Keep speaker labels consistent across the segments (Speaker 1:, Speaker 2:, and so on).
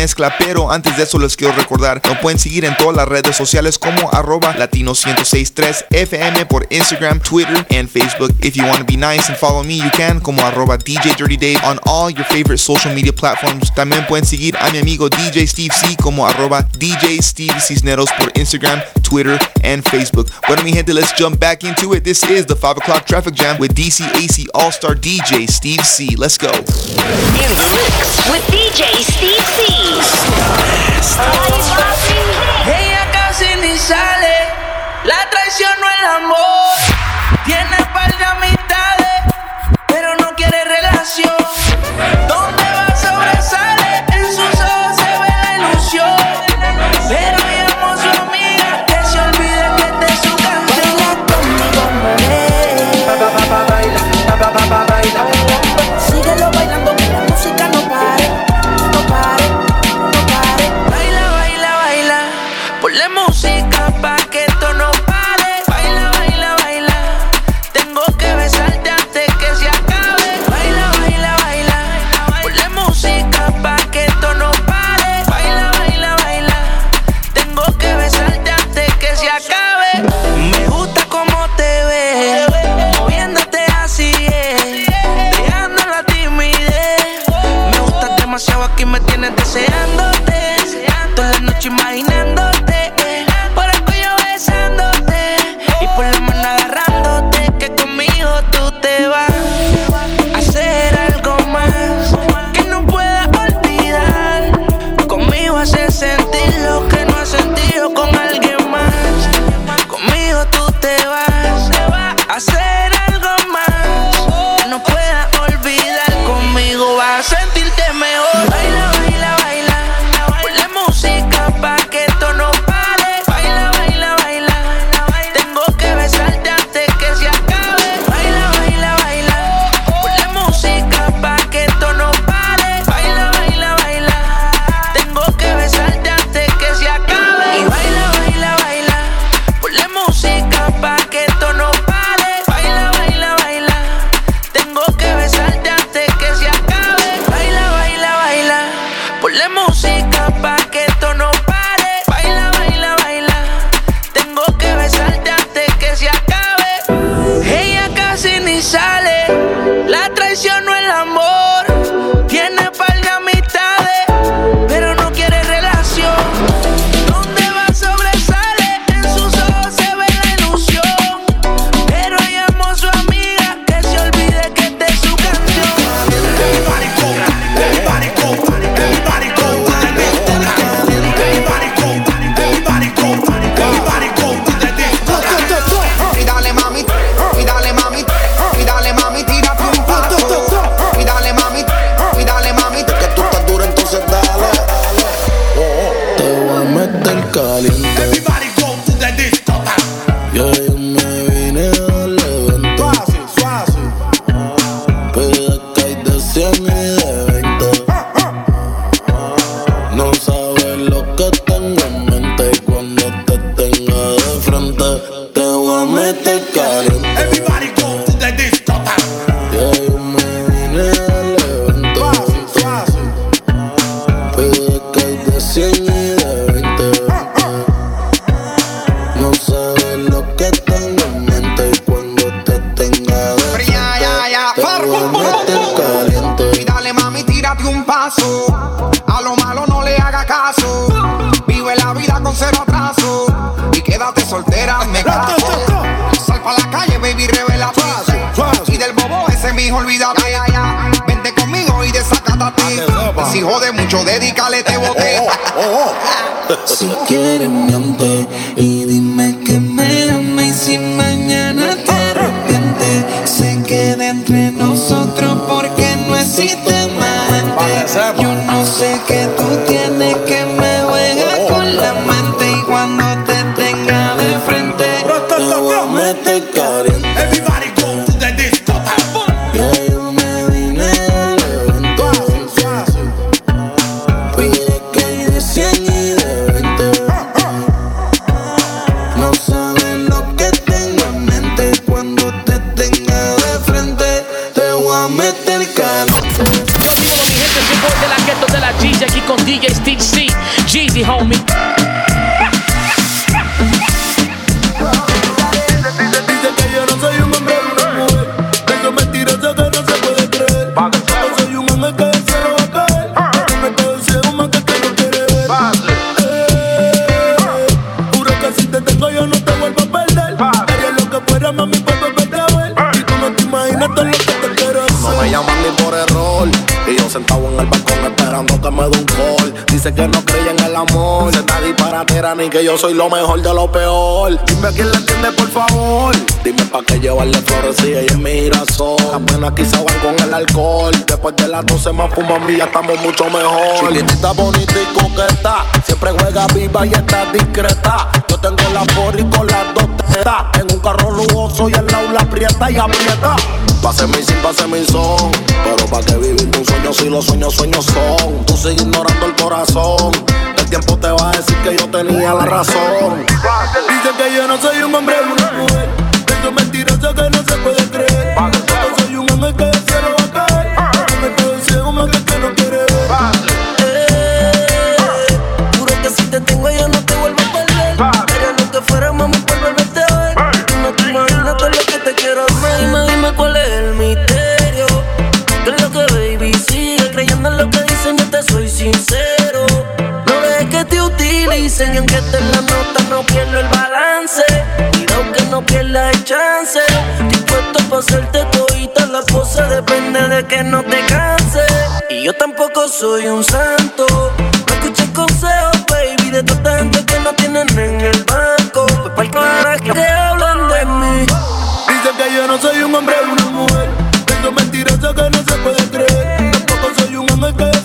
Speaker 1: mezcla, pero antes de eso les quiero recordar, nos pueden seguir en todas las redes sociales como arroba latino1063 FM por Instagram, Twitter, and Facebook. If you want to be nice and follow me, you can como arroba DJ Dirty Dave on all your favorite social media platforms. También pueden seguir a mi amigo DJ Steve C como arroba DJ Steve Cisneros por Instagram, Twitter, and Facebook. Bueno mi gente, let's jump back into it. This is the 5 o'clock traffic jam with DCAC All-Star DJ Steve C. Let's go.
Speaker 2: In the mix
Speaker 3: with DJ Steve C.
Speaker 4: Ella casi ni sale, la traición no el amor. Tiene par de amistades, pero no quiere relación. Ponle música.
Speaker 5: olvídate.
Speaker 6: Ya, ya,
Speaker 7: ya. Vente conmigo y desacatate. Si jode mucho, dedícale, te boté.
Speaker 8: Si quieres, miente y dime que me ama y si mañana te arrepientes, se queda entre nosotros porque no existe más. Yo no sé qué. G, Jackie con
Speaker 9: DJ
Speaker 3: Stitch C. Jeezy, homie.
Speaker 10: Que no
Speaker 9: cree en el amor. Se está disparatera ni que yo soy lo mejor de lo peor. Dime a quién le entiende, por favor. Dime pa' qué llevarle flores si ella es mi girasol. Las aquí se van con el alcohol. Después de las 12 más fuman y ya estamos mucho mejor. Chiquitita, bonita y coqueta. Siempre juega viva y está discreta. Yo tengo la porri con las dos tetas. En un carro lujoso y al lado la aprieta y aprieta. Pase mi sin, pase mi son. Pero pa' que vivir un sueño si los sueños, sueños son. Tú sigues ignorando el corazón. El tiempo te va a decir que yo tenía la razón.
Speaker 10: Dice que yo no soy un hombre una mujer. Eso es mentiroso que no se puede creer. Yo soy un hombre que
Speaker 11: utilicen y aunque esté en la nota no pierdo el balance. Cuidado que no pierda el chance. Dispuesto para hacerte todita la pose depende de que no te canses. Y yo tampoco soy un santo. No escuches consejos, baby, de toda gente que no tienen en el banco. Pues para que hablan de mí.
Speaker 10: Dice que yo no soy un hombre de una mujer. Eso es mentiroso que no se puede creer. Tampoco soy un hombre que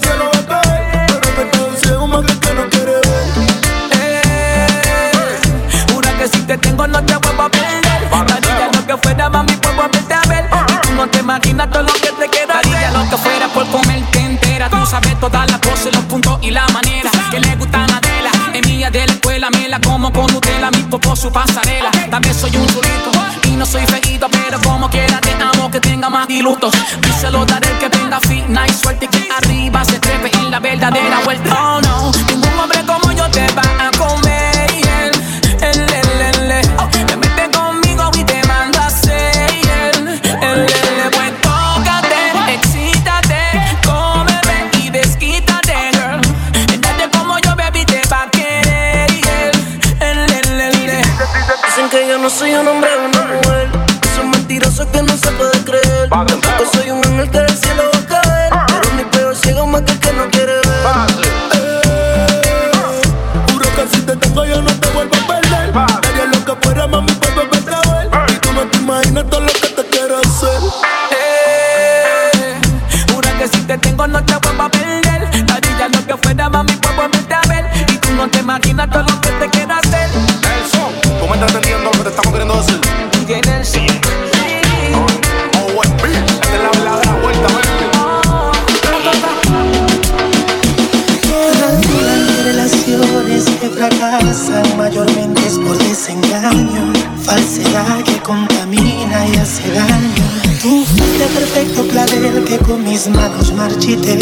Speaker 3: todo lo que te quiero Daría lo que fuera por comerte entera. Tú sabes todas las poses, los puntos y la manera que le gustan a Adela. Es mía de la escuela, me la como con Nutella, mi popo su pasarela. También soy un chulito y no soy feíto, pero como quiera te amo que tenga más dilutos. Y se lo daré el que tenga fina y suerte y que arriba se trepe en la verdadera vuelta.
Speaker 10: Volverte a ver. Y tú no te imaginas todo lo que te quiero hacer.
Speaker 9: Nelson, ¿tú me estás entendiendo lo que te estamos queriendo decir?
Speaker 3: Tiene el sí.
Speaker 9: OMB, esta es la verdadera vuelta.
Speaker 8: Las relaciones que fracasan mayormente es por desengaño, falsedad que contamina y hace daño. Tú fuiste perfecto clavel que con mis manos marchité.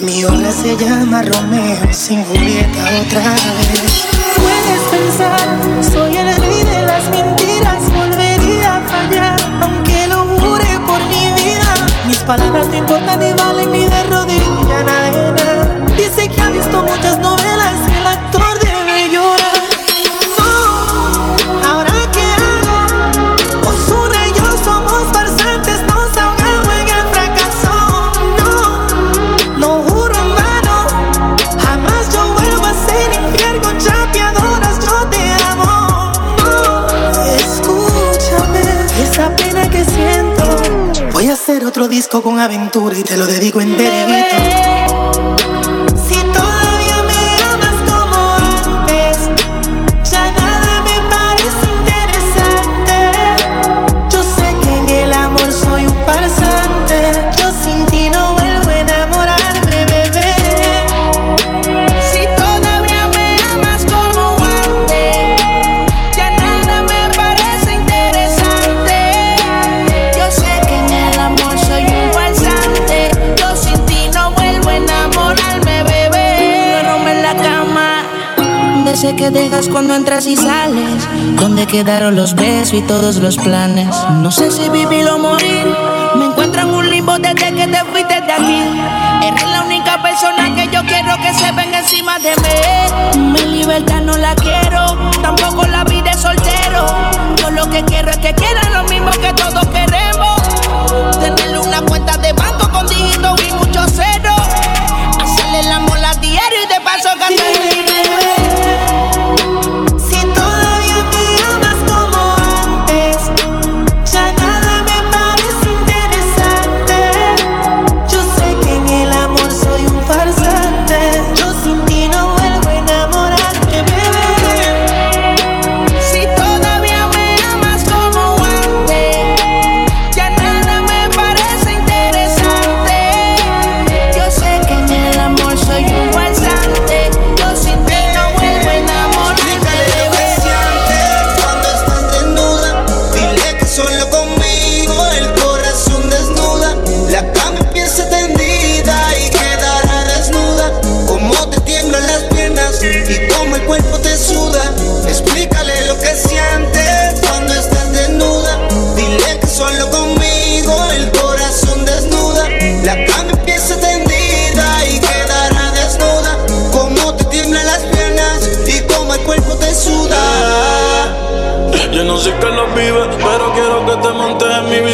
Speaker 8: Mi obra se llama Romeo sin Julieta otra vez. Puedes pensar, soy el rey de las mentiras, volvería a fallar, aunque lo jure por mi vida. Mis palabras no importan ni valen ni de aventura y te lo dedico enterito. Sé que
Speaker 4: dejas cuando entras y sales. ¿Dónde quedaron los besos y todos los planes? No sé si vivir o morir. Me encuentro en un limbo desde que te fuiste de aquí. Eres la única persona que yo quiero que se venga encima de mí. Mi libertad no la quiero, tampoco la vida de soltero. Yo lo que quiero es que quieran lo mismo que todos queremos. Tener una cuenta de banco con dígitos y mucho cero. Hacerle la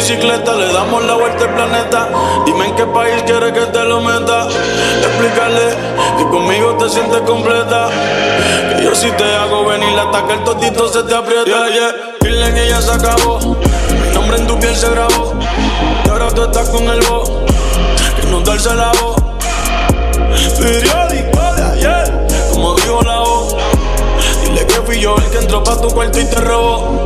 Speaker 12: bicicleta, le damos la vuelta al planeta. Dime en qué país quieres que te lo meta. Explícale que conmigo te sientes completa. Que yo si te hago venir hasta que el totito se te aprieta. Yeah, yeah. Dile que ya se acabó. Mi nombre en tu piel se grabó. Y ahora tú estás con el voz. Que no darse la voz. Periódico de ayer, como dijo la voz. Dile que fui yo el que entró pa' tu cuarto y te robó.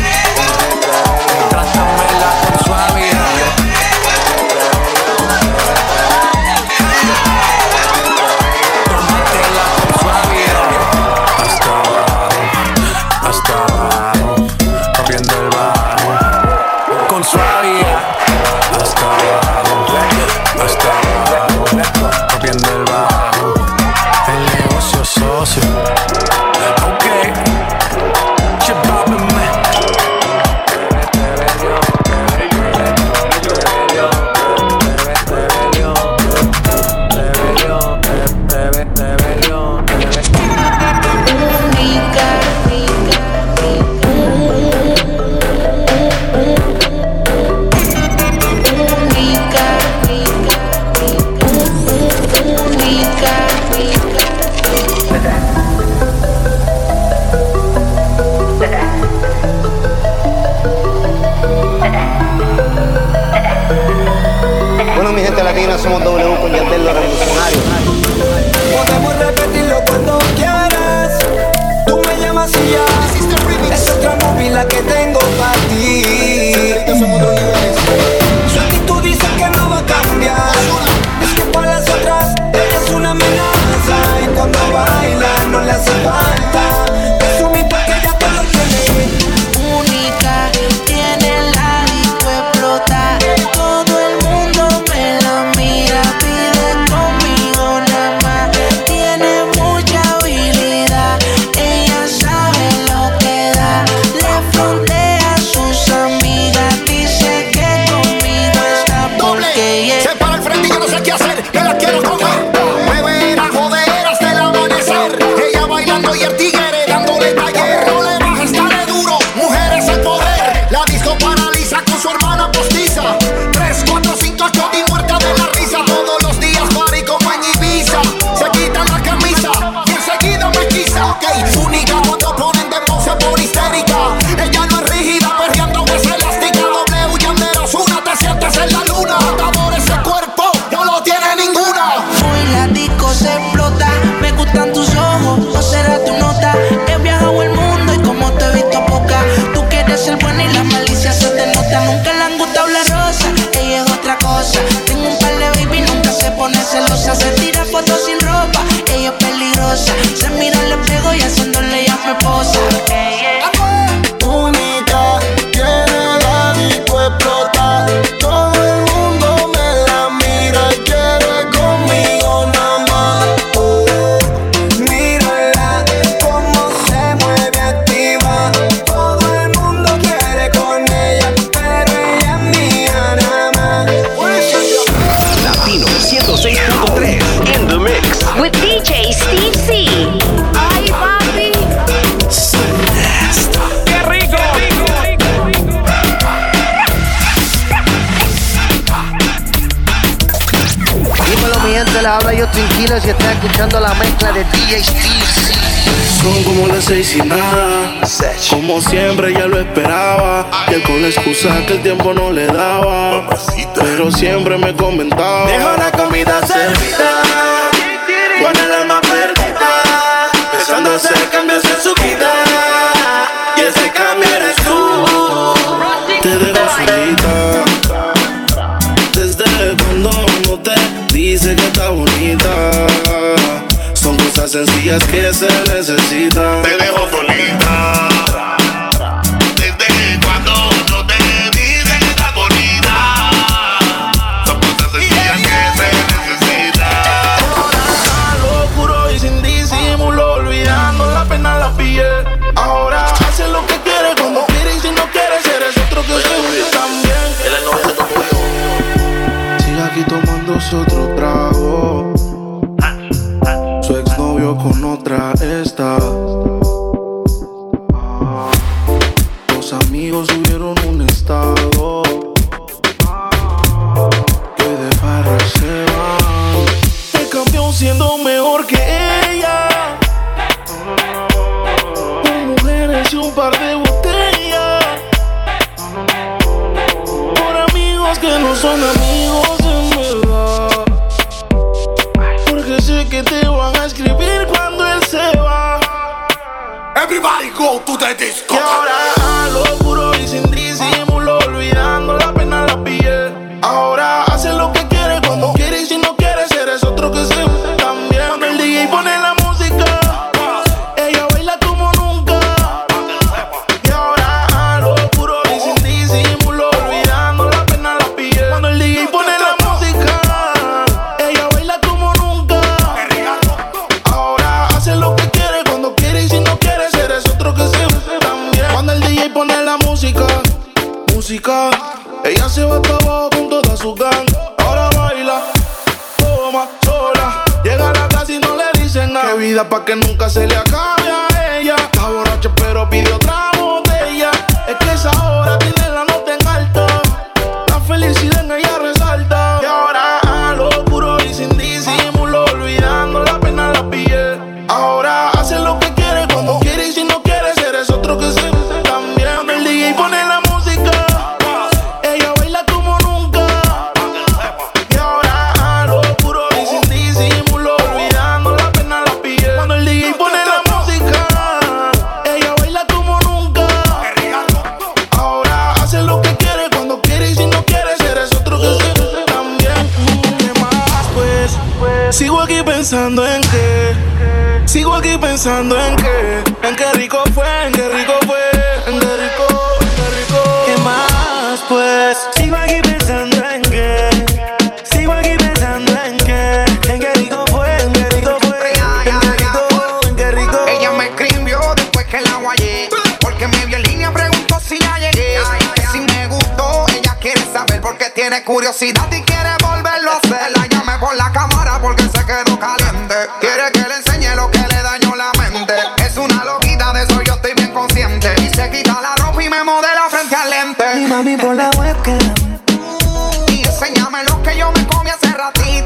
Speaker 9: kilos y
Speaker 13: está escuchando la mezcla de DJ
Speaker 6: Son como las seis y nada. Como siempre ya lo esperaba. Que con la excusa que el tiempo no le daba. Pero siempre me comentaba. Deja la comida servida. Con el alma perdida. Empezando a hacer cambios en su vida. Y ese cambio eres esencias que se necesitan. Te dejo con Ella se va hasta abajo con toda su gang. Ahora baila, toma sola. Llega a la casa y no le dicen nada. Qué vida pa' que nunca se le acabe a ella. Está borracha pero pide otra pensando en qué. Sigo aquí pensando en qué. En qué rico fue, en qué rico fue, en qué rico, en qué rico. ¿Qué más pues? Sigo aquí pensando en qué. Sigo aquí pensando en qué. En qué rico fue, en qué rico fue. En qué rico, en qué rico.
Speaker 7: Ella me escribió después que la guayé. Porque me vio en línea, preguntó si ya llegué. Que si me gustó, ella quiere saber porque tiene curiosidad y quiere Come lo que
Speaker 14: yo me comí hace ratito.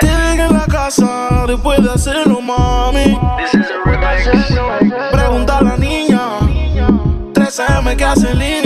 Speaker 14: Te dejé en la casa después de hacerlo, mami. Pregunta a la niña. 3 AM que hace línea,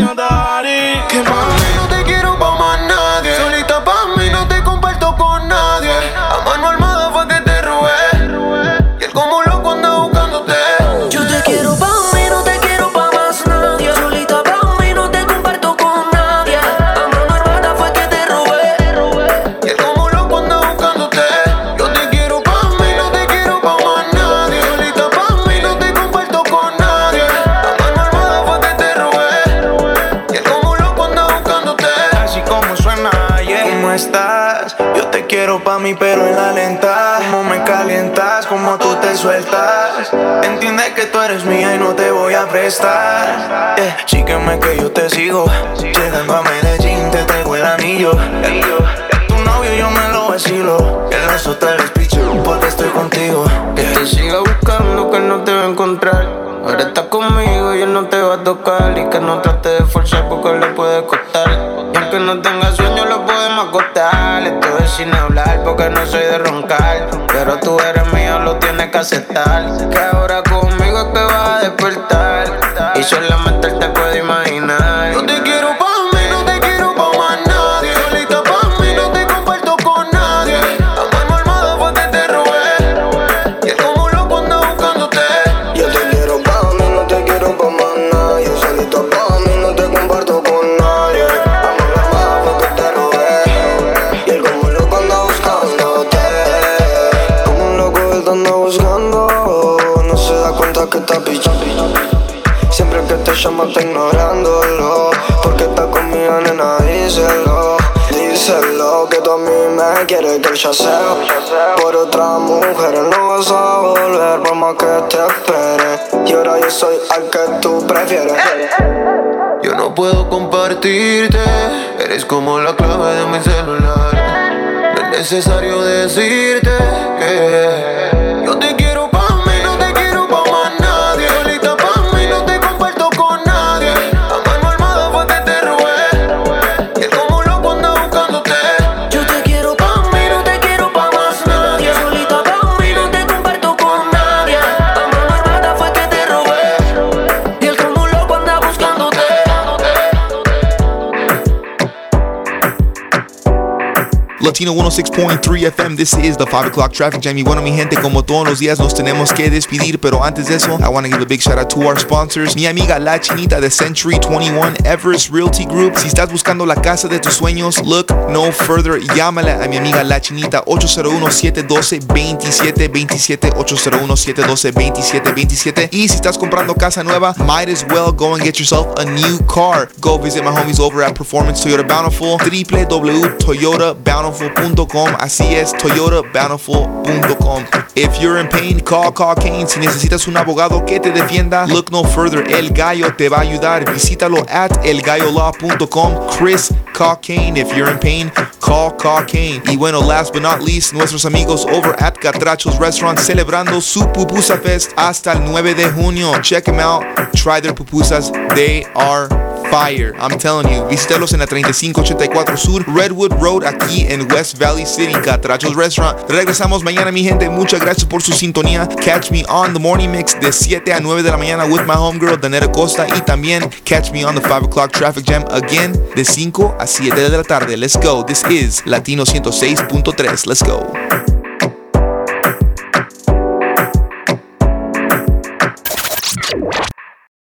Speaker 14: pero en la lenta. Cómo me calientas, como tú te sueltas. Entiende que tú eres mía y no te voy a prestar. Yeah. Sígueme que yo te sigo. Llegando a Medellín, te traigo el anillo. Yeah. Tu novio yo me lo vacilo. En los hoteles, picho, porque estoy contigo.
Speaker 15: Que te siga buscando, que no te va a encontrar. Ahora estás conmigo y él no te va a tocar. Y que no trate de forzar porque le puede costar. Y aunque no tenga sueño, lo podemos acostar. Estoy sin hablar porque no soy de roncar. Pero tú eres mío, lo tienes que aceptar. Que ahora conmigo es que vas a despertar. Y solamente él te puede imaginar. Yo te quiero Por otra mujer no vas a volver Por más que te espere. Y ahora yo soy al que tú prefieres. Yo no puedo compartirte Eres como la clave de mi celular. No es necesario decirte que
Speaker 1: Latino 106.3 FM, this is the 5 o'clock traffic jam. Y bueno, mi gente, como todos los días nos tenemos que despedir, pero antes de eso, I want to give a big shout out to our sponsors. Mi amiga La Chinita de Century 21 Everest Realty Group. Si estás buscando la casa de tus sueños, look no further. Llámala a mi amiga La Chinita 801-712-2727. 801-712-2727. Y si estás comprando casa nueva, might as well go and get yourself a new car. Go visit my homies over at Performance Toyota Bountiful. www.toyotabountiful.com. Así es, toyotabountiful.com. If you're in pain, call Call Kane. Si necesitas un abogado que te defienda, look no further. El Gallo te va a ayudar. Visítalo at elgallolaw.com. Chris Cockane. If you're in pain, call Cockane. Y bueno, last but not least, nuestros amigos over at Catrachos Restaurant celebrando su Pupusa Fest hasta el 9 de junio. Check them out. Try their pupusas. They are fire. I'm telling you. Visítelos en la 3584 Sur, Redwood Road, aquí en West Valley City, Catrachos Restaurant. Regresamos mañana, mi gente. Muchas gracias por su sintonía. Catch me on the morning mix de 7 a 9 de la mañana with my homegirl, Danetta Costa. Y también catch me on the 5 o'clock traffic jam again de 5 a 7 de la tarde. Let's go. This is Latino 106.3. Let's go.